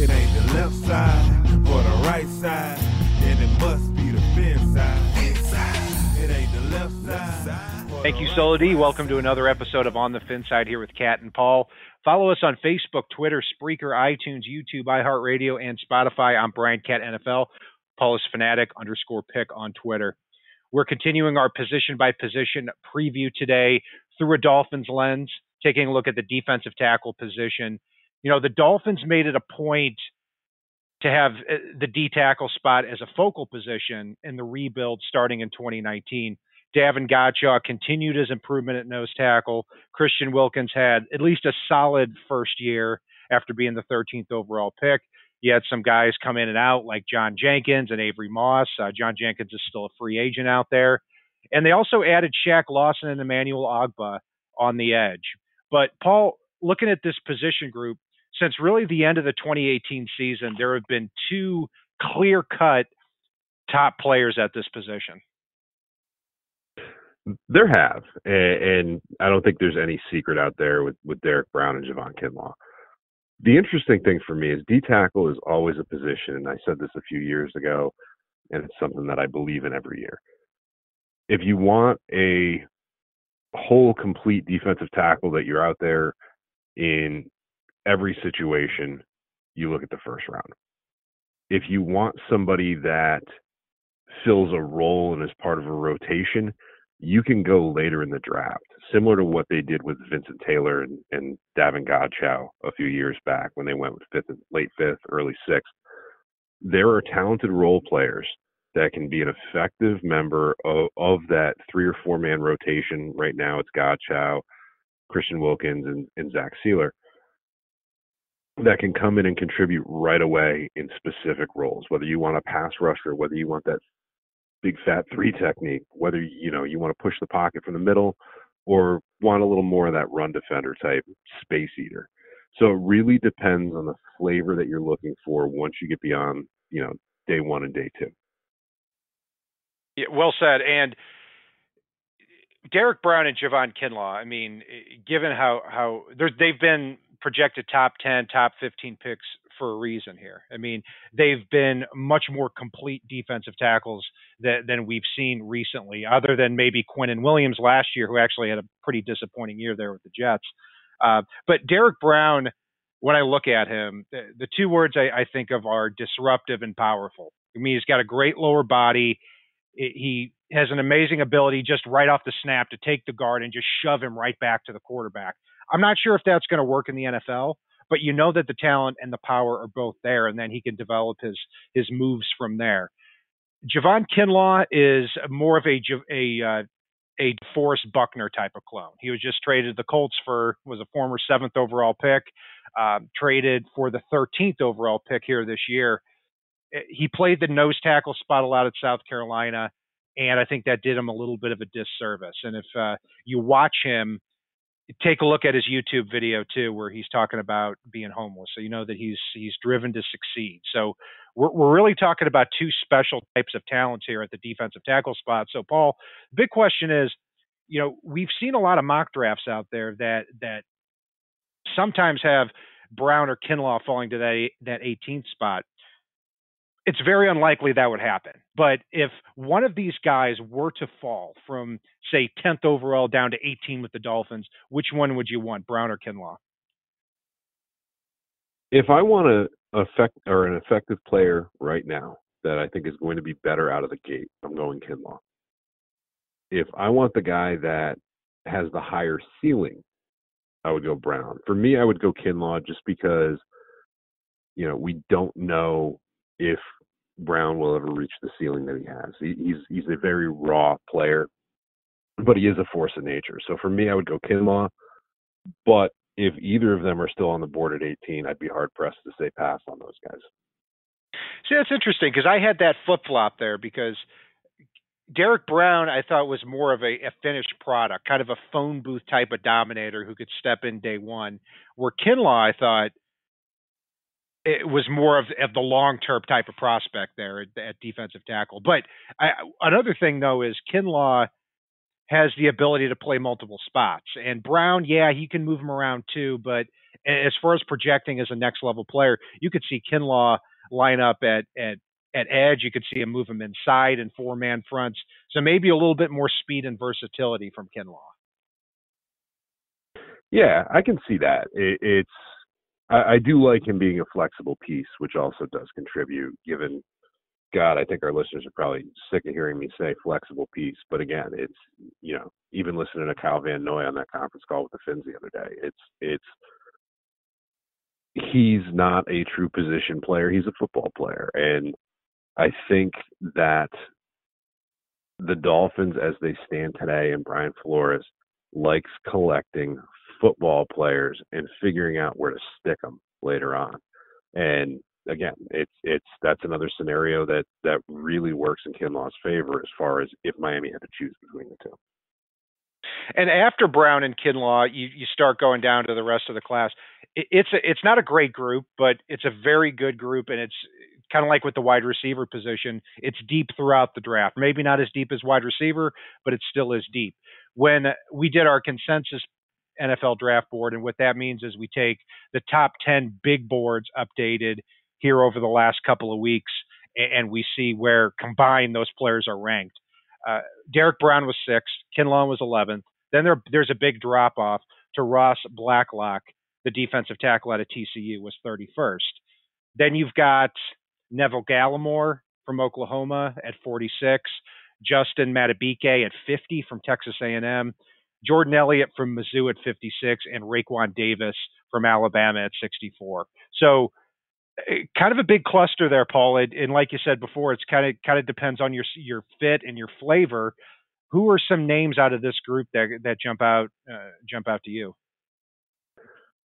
It ain't the left side or the right side, then it must be the fin side. It ain't the left side. Thank you, right Solo D. side. Welcome to another episode of On the Fin Side here with Kat and Paul. Follow us on Facebook, Twitter, Spreaker, iTunes, YouTube, iHeartRadio, and Spotify. I'm Brian Cat NFL. Paul is fanatic underscore pick on Twitter. We're continuing our position by position preview today through a Dolphins lens, taking a look at the defensive tackle position. You know, the Dolphins made it a point to have uh, the D tackle spot as a focal position in the rebuild starting in 2019. Davon Godchaux continued his improvement at nose tackle. Christian Wilkins had at least a solid first year after being the 13th overall pick. You had some guys come in and out like John Jenkins and Avery Moss. Uh, John Jenkins is still a free agent out there. And they also added Shaq Lawson and Emmanuel Ogbah on the edge. But Paul, looking at this position group, since really the end of the 2018 season, there have been two clear cut top players at this position. There have, and, and I don't think there's any secret out there with with Derrick Brown and Javon Kinlaw. The interesting thing for me is D tackle is always a position, and I said this a few years ago, and it's something that I believe in every year. If you want a whole complete defensive tackle that you're out there in every situation, you look at the first round. If you want somebody that fills a role and is part of a rotation, you can go later in the draft, similar to what they did with Vincent Taylor and, and Davon Godchaux a few years back when they went with fifth, late fifth, early sixth. There are talented role players that can be an effective member of, of that three or four man rotation. Right now, it's Godchaux, Christian Wilkins, and, and Zach Sieler that can come in and contribute right away in specific roles. Whether you want a pass rusher, whether you want that big fat three technique, whether you know you want to push the pocket from the middle or want a little more of that run defender type space eater. So it really depends on the flavor that you're looking for once you get beyond, you know, day one and day two. Yeah, well said. And Derrick Brown and Javon Kinlaw. I mean, given how how they've been projected top ten, top fifteen picks for a reason here. I mean, they've been much more complete defensive tackles than, than we've seen recently, other than maybe Quinnen Williams last year, who actually had a pretty disappointing year there with the Jets. Uh, but Derrick Brown, when I look at him, the, the two words I, I think of are disruptive and powerful. I mean, he's got a great lower body. It- he has an amazing ability just right off the snap to take the guard and just shove him right back to the quarterback. I'm not sure if that's going to work in the NFL, but you know that the talent and the power are both there, and then he can develop his his moves from there. Javon Kinlaw is more of a a uh, a Forrest Buckner type of clone. He was just traded the Colts for was a former seventh overall pick, um, traded for the 13th overall pick here this year. Eh, He played the nose tackle spot a lot at South Carolina, and I think that did him a little bit of a disservice. And if uh, you watch him, take a look at his YouTube video too, where he's talking about being homeless. So you know that he's he's driven to succeed. So we're we're really talking about two special types of talents here at the defensive tackle spot. So Paul, big question is, you know, we've seen a lot of mock drafts out there that that sometimes have Brown or Kinlaw falling to that that 18th spot. It's very unlikely that would happen. But if one of these guys were to fall from, say, 10th overall down to 18 with the Dolphins, which one would you want, Brown or Kinlaw? If I want a effect or an effective player right now that I think is going to be better out of the gate, I'm going Kinlaw. If I want the guy that has the higher ceiling, I would go Brown. For me, I would go Kinlaw just because, you know, we don't know if Brown will ever reach the ceiling that he has. He, he's he's a very raw player, but he is a force of nature. So for me, I would go Kinlaw. But if either of them are still on the board at 18, I'd be hard pressed to say pass on those guys. See, that's interesting because I had that flip flop there because Derrick Brown I thought was more of a, a finished product, kind of a phone booth type of dominator who could step in day one. Where Kinlaw I thought it was more of, of the long term type of prospect there at, at defensive tackle. But I, another thing though is Kinlaw has the ability to play multiple spots, and Brown, yeah, he can move him around too, but as far as projecting as a next level player, you could see Kinlaw line up at at at edge. You could see him move him inside in four man fronts. So maybe a little bit more speed and versatility from Kinlaw. Yeah, I can see that. It, it's I, I do like him being a flexible piece, which also does contribute. Given God, I think our listeners are probably sick of hearing me say flexible piece. But again, it's you know even listening to Kyle Van Noy on that conference call with the Fins the other day, it's it's he's not a true position player. He's a football player, and I think that the Dolphins, as they stand today, and Brian Flores likes collecting football players and figuring out where to stick them later on. And again, it's it's that's another scenario that that really works in Kinlaw's favor as far as if Miami had to choose between the two. And after Brown and Kinlaw, you you start going down to the rest of the class. It, it's a, it's not a great group, but it's a very good group, and it's kind of like with the wide receiver position. It's deep throughout the draft. Maybe not as deep as wide receiver, but it still is deep. When we did our consensus NFL draft board. And what that means is we take the top 10 big boards updated here over the last couple of weeks and we see where combined those players are ranked. Uh, Derrick Brown was sixth, Kinlaw was 11th. Then there, there's a big drop off to Ross Blacklock, the defensive tackle out of TCU, was 31st. Then you've got Neville Gallimore from Oklahoma at 46, Justin Madubuike at 50 from Texas A&M, Jordan Elliott from Mizzou at 56, and Raekwon Davis from Alabama at 64. So eh, kind of a big cluster there, Paul. And like you said before, it's kind of kind of depends on your your fit and your flavor. Who are some names out of this group that that jump out uh, jump out to you?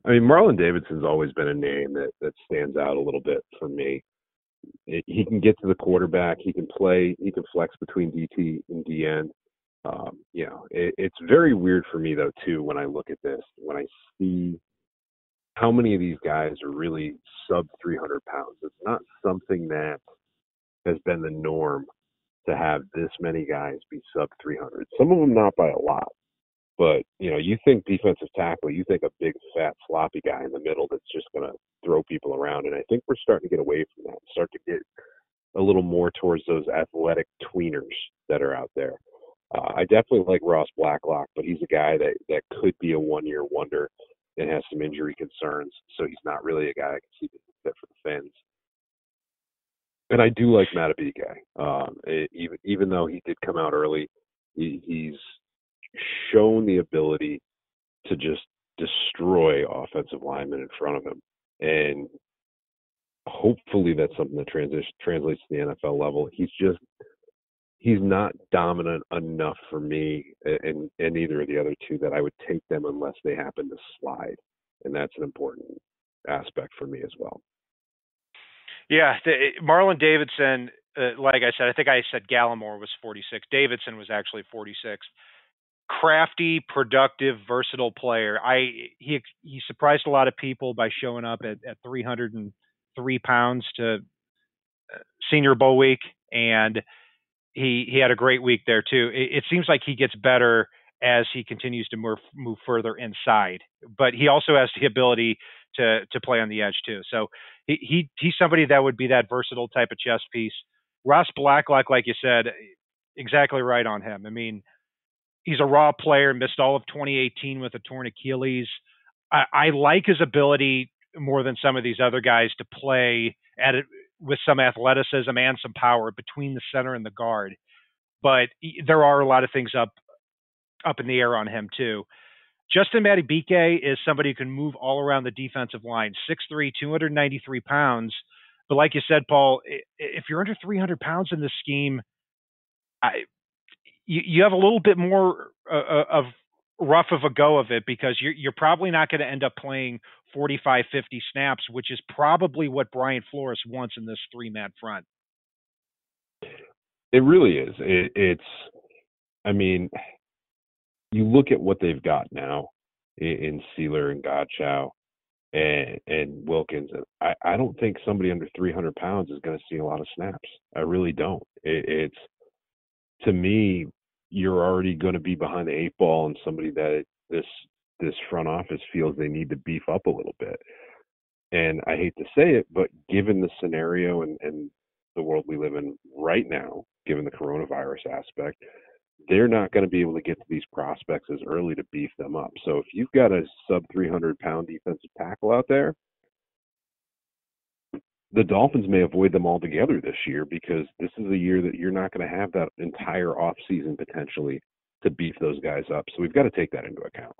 I mean, Marlon Davidson's always been a name that that stands out a little bit for me. It, he can get to the quarterback. He can play. He can flex between DT and DN. Um, you know, it, it's very weird for me though too when I look at this when I see how many of these guys are really sub 300 pounds. It's not something that has been the norm to have this many guys be sub 300. Some of them not by a lot, but you know, you think defensive tackle, you think a big fat sloppy guy in the middle that's just going to throw people around, and I think we're starting to get away from that. Start to get a little more towards those athletic tweeners that are out there. Uh, I definitely like Ross Blacklock, but he's a guy that that could be a one year wonder and has some injury concerns, so he's not really a guy I can see fit for the Fins. And I do like Madubuike. Um, it, even even though he did come out early, he, he's shown the ability to just destroy offensive linemen in front of him, and hopefully that's something that transition translates to the NFL level. He's just he's not dominant enough for me and and either of the other two that I would take them unless they happen to slide, and that's an important aspect for me as well. Yeah, the, Marlon Davidson, uh, like I said, I think I said Gallimore was 46. Davidson was actually 46. Crafty, productive, versatile player. I he he surprised a lot of people by showing up at, at 303 pounds to uh, Senior Bowl week and he he had a great week there too. It, it seems like he gets better as he continues to move move further inside, but he also has the ability to to play on the edge too. So he, he he's somebody that would be that versatile type of chess piece. Ross Blacklock, like you said, exactly right on him. I mean, he's a raw player, missed all of 2018 with a torn Achilles. I, I like his ability more than some of these other guys to play at it with some athleticism and some power between the center and the guard. But there are a lot of things up up in the air on him too. Justin Madubuike is somebody who can move all around the defensive line, 6'3", 293 pounds. But like you said, Paul, if you're under 300 pounds in this scheme, I, you, you have a little bit more uh, uh of rough of a go of it because you're, you're probably not going to end up playing 45, 50 snaps, which is probably what Brian Flores wants in this three man front. It really is. It, it's, I mean, you look at what they've got now in, in Sieler and Godchaux and, and Wilkins. I, I don't think somebody under 300 pounds is going to see a lot of snaps. I really don't. It, it's, to me, you're already going to be behind the eight ball and somebody that this this front office feels they need to beef up a little bit. And I hate to say it, but given the scenario and, and the world we live in right now, given the coronavirus aspect, they're not going to be able to get to these prospects as early to beef them up. So if you've got a sub 300 pound defensive tackle out there, the Dolphins may avoid them altogether this year because this is a year that you're not going to have that entire off season potentially to beef those guys up. So we've got to take that into account.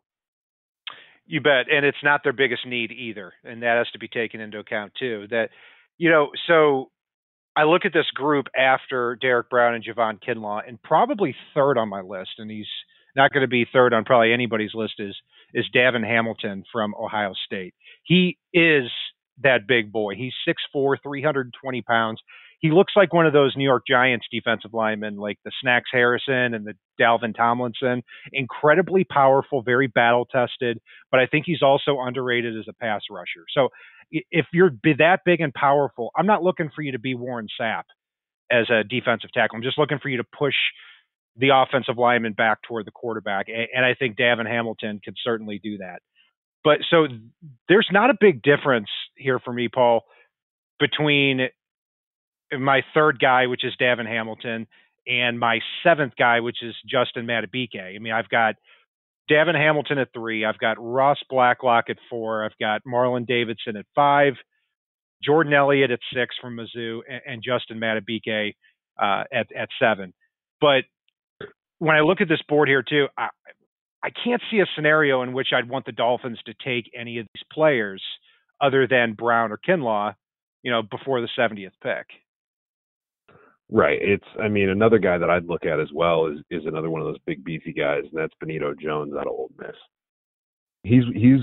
You bet, and it's not their biggest need either, and that has to be taken into account too. That you know, so I look at this group after Derrick Brown and Javon Kinlaw, and probably third on my list, and he's not going to be third on probably anybody's list is is DaVon Hamilton from Ohio State. He is that big boy. He's 6'4", 320 pounds. He looks like one of those New York Giants defensive linemen, like the Snacks Harrison and the Dalvin Tomlinson. Incredibly powerful, very battle tested, but I think he's also underrated as a pass rusher. So if you're that big and powerful, I'm not looking for you to be Warren Sapp as a defensive tackle. I'm just looking for you to push the offensive lineman back toward the quarterback. And I think DaVon Hamilton can certainly do that. But so there's not a big difference here for me, Paul, between my third guy, which is DaVon Hamilton, and my seventh guy, which is Justin Madubuike. I mean, I've got DaVon Hamilton at three. I've got Ross Blacklock at four. I've got Marlon Davidson at five. Jordan Elliott at six from Mizzou, and, and Justin Madubuike uh, at at seven. But when I look at this board here too, I, I can't see a scenario in which I'd want the Dolphins to take any of these players other than Brown or Kinlaw, you know, before the 70th pick. Right. It's I mean another guy that I'd look at as well is is another one of those big beefy guys, and that's Benito Jones out of Ole Miss. He's he's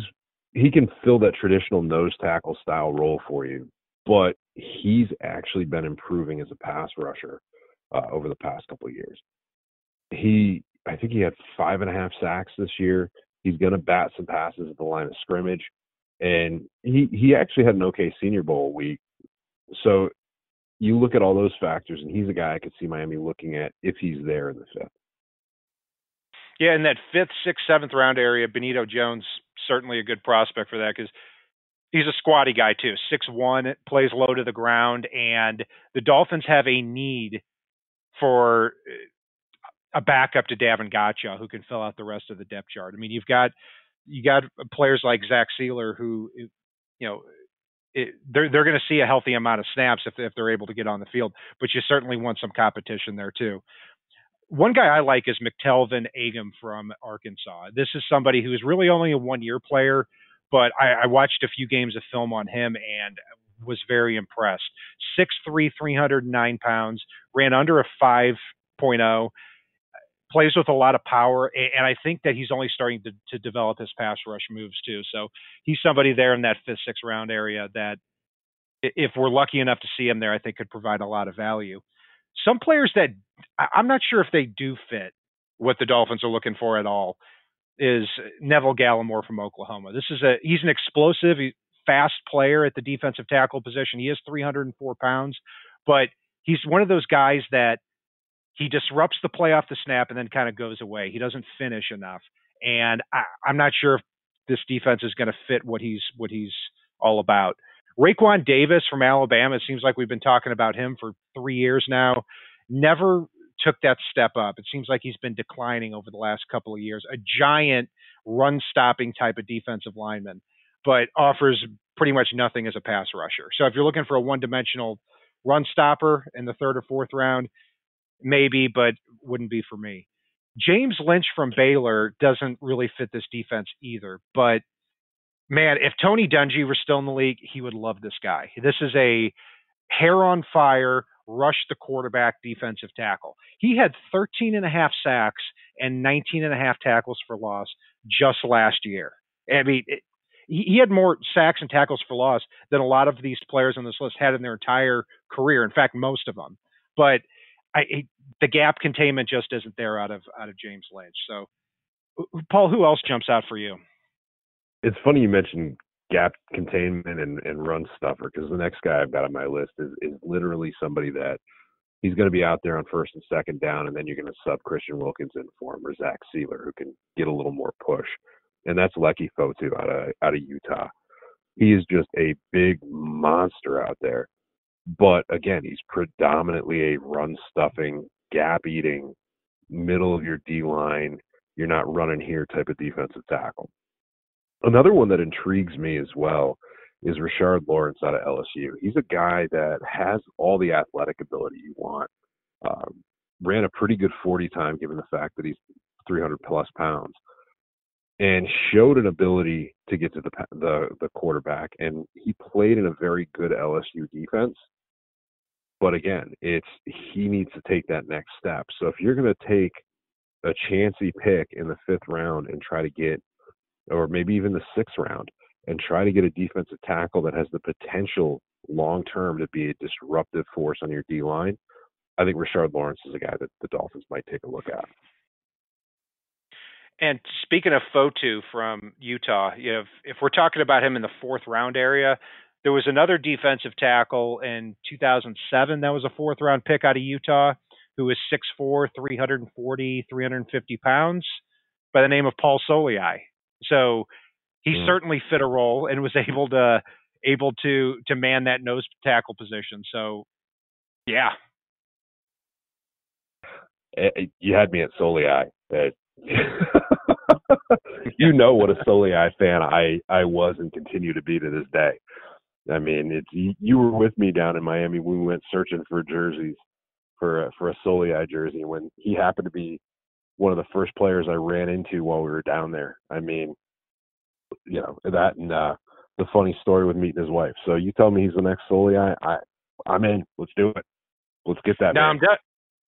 he can fill that traditional nose tackle style role for you, but he's actually been improving as a pass rusher uh, over the past couple of years. He I think he had five and a half sacks this year. He's going to bat some passes at the line of scrimmage, and he he actually had an okay Senior Bowl week. So you look at all those factors, and he's a guy I could see Miami looking at if he's there in the fifth. Yeah, in that fifth, sixth, seventh round area, Benito Jones certainly a good prospect for that because he's a squatty guy too. Six one, plays low to the ground, and the Dolphins have a need for uh, a backup to Davon Godchaux who can fill out the rest of the depth chart. I mean, you've got you got players like Zach Sieler who, you know, it, they're they're going to see a healthy amount of snaps if if they're able to get on the field. But you certainly want some competition there too. One guy I like is McTelvin Agim from Arkansas. This is somebody who is really only a one year player, but I, I watched a few games of film on him and was very impressed. 6'3", 309 pounds, ran under a 5.0 plays with a lot of power, and I think that he's only starting to, to develop his pass rush moves too. So he's somebody there in that fifth, sixth round area that, if we're lucky enough to see him there, I think could provide a lot of value. Some players that I'm not sure if they do fit what the Dolphins are looking for at all is Neville Gallimore from Oklahoma. This is a he's an explosive, fast player at the defensive tackle position. He is 304 pounds, but he's one of those guys that he disrupts the play off the snap and then kind of goes away. He doesn't finish enough, and I, I'm not sure if this defense is going to fit what he's what he's all about. Raekwon Davis from Alabama. It seems like we've been talking about him for three years now. Never took that step up. It seems like he's been declining over the last couple of years. A giant run stopping type of defensive lineman, but offers pretty much nothing as a pass rusher. So if you're looking for a one dimensional run stopper in the third or fourth round, maybe, but wouldn't be for me. James Lynch from Baylor doesn't really fit this defense either. But man, if Tony Dungy were still in the league, he would love this guy. This is a hair on fire, rush the quarterback defensive tackle. He had 13 and a half sacks and 19 and a half tackles for loss just last year. I mean, it, he had more sacks and tackles for loss than a lot of these players on this list had in their entire career. In fact, most of them. But I, the gap containment just isn't there out of out of James Lynch. So, Paul, who else jumps out for you? It's funny you mentioned gap containment and, and run stuffer because the next guy I've got on my list is is literally somebody that he's going to be out there on first and second down, and then you're going to sub Christian Wilkinson for him or Zach Sieler, who can get a little more push. and that's Leki Fotu out of out of Utah. He is just a big monster out there. But again, he's predominantly a run stuffing, gap eating, middle of your D line, you're not running here type of defensive tackle. Another one that intrigues me as well is Rashard Lawrence out of LSU. He's a guy that has all the athletic ability you want. Um, ran a pretty good 40 time given the fact that he's 300 plus pounds and showed an ability to get to the the the quarterback and he played in a very good LSU defense but again it's he needs to take that next step so if you're going to take a chancy pick in the 5th round and try to get or maybe even the 6th round and try to get a defensive tackle that has the potential long term to be a disruptive force on your D line I think Rashard Lawrence is a guy that the Dolphins might take a look at. And speaking of Fotu from Utah, you know, if, if we're talking about him in the fourth round area, there was another defensive tackle in 2007 that was a fourth round pick out of Utah who was 6'4, 340, 350 pounds by the name of Paul Soliai. So he mm. certainly fit a role and was able to able to to man that nose tackle position. So yeah, Eh, eh, you had me at Soliai. Eh, you know what a Soliai fan I I was and continue to be to this day. I mean, it's you were with me down in Miami we went searching for jerseys for a, for a Soliai jersey when he happened to be one of the first players I ran into while we were down there. I mean, you know that and uh, the funny story with meeting his wife. So you tell me he's the next Soliai, I I'm in. Let's do it. Let's get that. Now man. I'm de-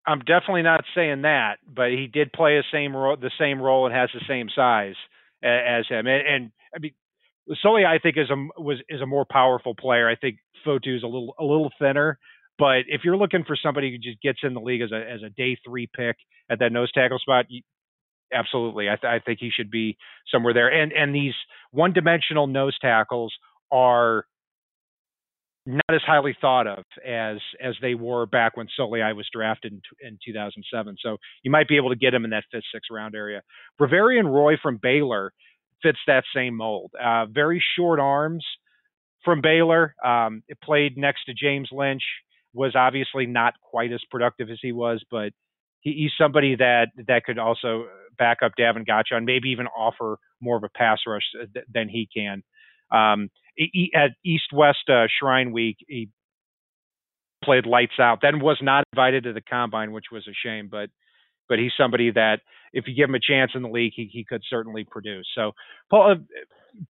I'm definitely not saying that, but he did play a same role, the same role, and has the same size as him. And, and I mean, Sully, I think is a was is a more powerful player. I think Fotu is a little a little thinner. But if you're looking for somebody who just gets in the league as a as a day three pick at that nose tackle spot, you, absolutely, I, th- I think he should be somewhere there. And and these one dimensional nose tackles are not as highly thought of as as they were back when Soliai was drafted in, in 2007. So you might be able to get him in that fifth, sixth round area. Bravvion Roy from Baylor fits that same mold. Uh, very short arms from Baylor. Um, it played next to James Lynch. Was obviously not quite as productive as he was, but he, he's somebody that that could also back up Davon Godchaux, maybe even offer more of a pass rush than he can. Um, at East West uh, Shrine Week, he played lights out. Then was not invited to the combine, which was a shame. But but he's somebody that if you give him a chance in the league, he he could certainly produce. So Paul, a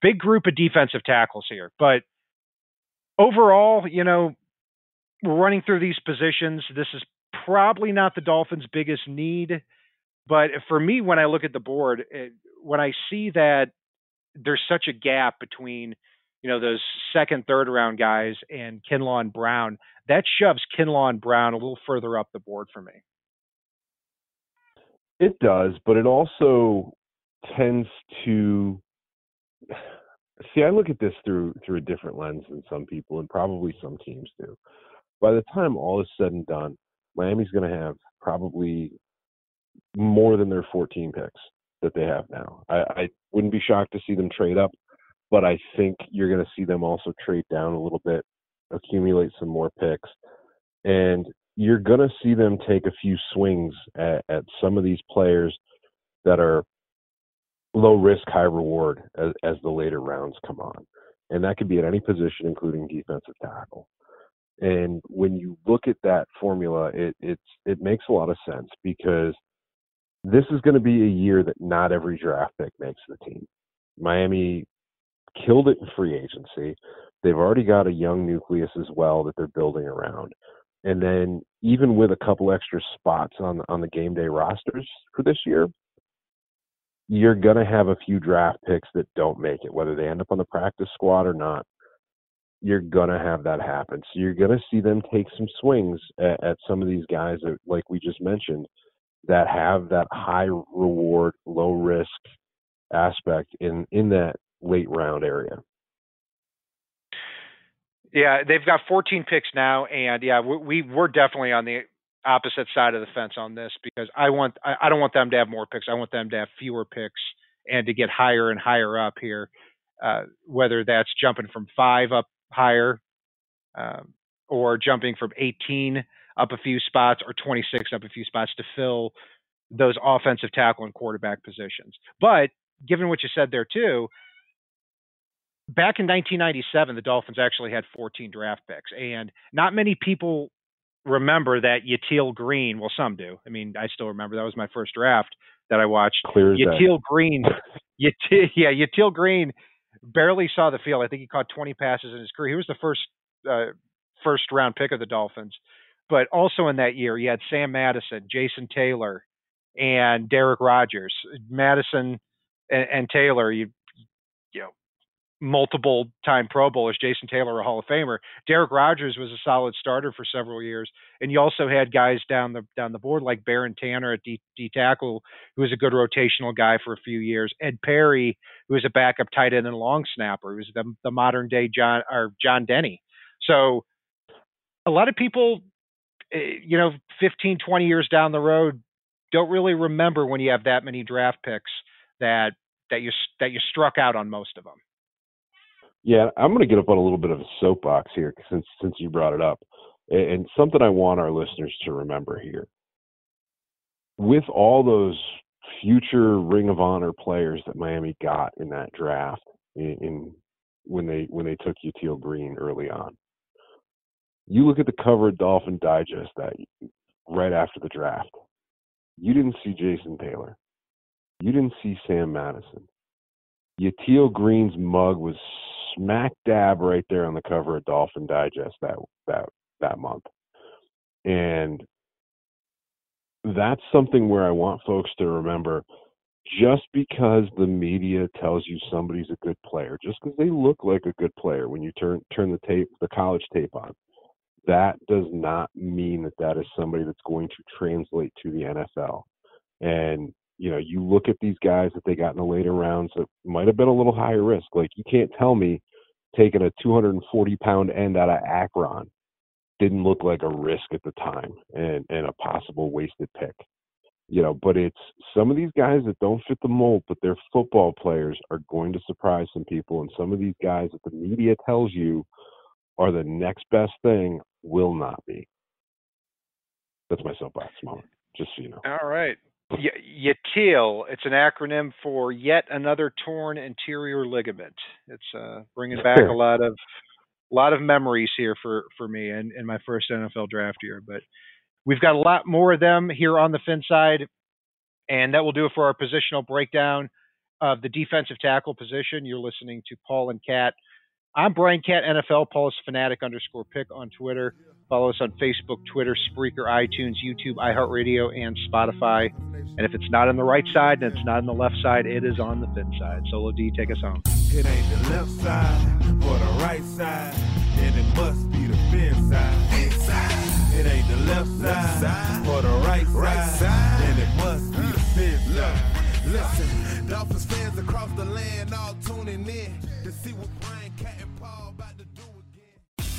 big group of defensive tackles here, but overall, you know, we're running through these positions. This is probably not the Dolphins' biggest need. But for me, when I look at the board, it, when I see that there's such a gap between you know, those second, third round guys and Kinlaw and Brown, that shoves Kinlaw and Brown a little further up the board for me. It does, but it also tends to see I look at this through through a different lens than some people and probably some teams do. By the time all is said and done, Miami's going to have probably more than their 14 picks that they have now. I, I wouldn't be shocked to see them trade up but I think you're going to see them also trade down a little bit, accumulate some more picks, and you're going to see them take a few swings at, at some of these players that are low risk, high reward as, as the later rounds come on. And that could be at any position, including defensive tackle. And when you look at that formula, it it's it makes a lot of sense because this is going to be a year that not every draft pick makes the team. Miami killed it in free agency. They've already got a young nucleus as well that they're building around. And then even with a couple extra spots on on the game day rosters for this year, you're going to have a few draft picks that don't make it, whether they end up on the practice squad or not. You're going to have that happen. So you're going to see them take some swings at, at some of these guys that, like we just mentioned, that have that high reward, low risk aspect in in that late round area. Yeah, they've got 14 picks now, and yeah, we, we are definitely on the opposite side of the fence on this because I want I, I don't want them to have more picks. I want them to have fewer picks and to get higher and higher up here, uh, whether that's jumping from five up higher um, or jumping from 18 up a few spots or 26 up a few spots to fill those offensive tackle and quarterback positions. But given what you said there too, back in 1997, the Dolphins actually had 14 draft picks, and not many people remember that Yatil Green. Well, some do. I mean, I still remember that was my first draft that I watched. Clear as Yatil Green, Yatil, yeah, Yatil Green barely saw the field. I think he caught 20 passes in his career. He was the first uh, first round pick of the Dolphins. But also in that year, you had Sam Madison, Jason Taylor, and Derrick Rodgers. Madison and, and Taylor, you you know, multiple time Pro Bowlers, Jason Taylor, a Hall of Famer. Derrick Rodgers was a solid starter for several years, and you also had guys down the down the board like Barron Tanner at D, D tackle, who was a good rotational guy for a few years. Ed Perry, who was a backup tight end and long snapper, who was the the modern day John or John Denny. So a lot of people, eh, you know, 15, 20 years down the road, don't really remember when you have that many draft picks that that you that you struck out on most of them. Yeah, I'm going to get up on a little bit of a soapbox here since since you brought it up, and something I want our listeners to remember here. With all those future Ring of Honor players that Miami got in that draft, in, in when they when they took Yatil Green early on, you look at the cover of Dolphin Digest that right after the draft. You didn't see Jason Taylor. You didn't see Sam Madison. Yatil Green's mug was smack dab right there on the cover of Dolphin Digest that that that month. And that's something where I want folks to remember just because the media tells you somebody's a good player, just because they look like a good player when you turn turn the tape the college tape on, that does not mean that that is somebody that's going to translate to the NFL. And you know, you look at these guys that they got in the later rounds that might have been a little higher risk. Like you can't tell me taking a 240 pound end out of Akron didn't look like a risk at the time and and a possible wasted pick. You know, but it's some of these guys that don't fit the mold, but they're football players are going to surprise some people. And some of these guys that the media tells you are the next best thing will not be. That's my soapbox moment, just so you know. All right. Y- YATIL, it's an acronym for yet another torn anterior ligament. It's uh, bringing back a lot of a lot of memories here for for me in, in my first NFL draft year. But we've got a lot more of them here on the fin side, and that will do it for our positional breakdown of the defensive tackle position. You're listening to Paul and Cat. I'm Brian Cat NFL. Paul is fanatic underscore pick on Twitter. Follow us on Facebook, Twitter, Spreaker, iTunes, YouTube, iHeartRadio, and Spotify. And if it's not on the right side and it's not on the left side, it is on the thin side. Solo D, take us home. It ain't the left side or the right side, then it must be the fin side. It ain't the left side or the right right side,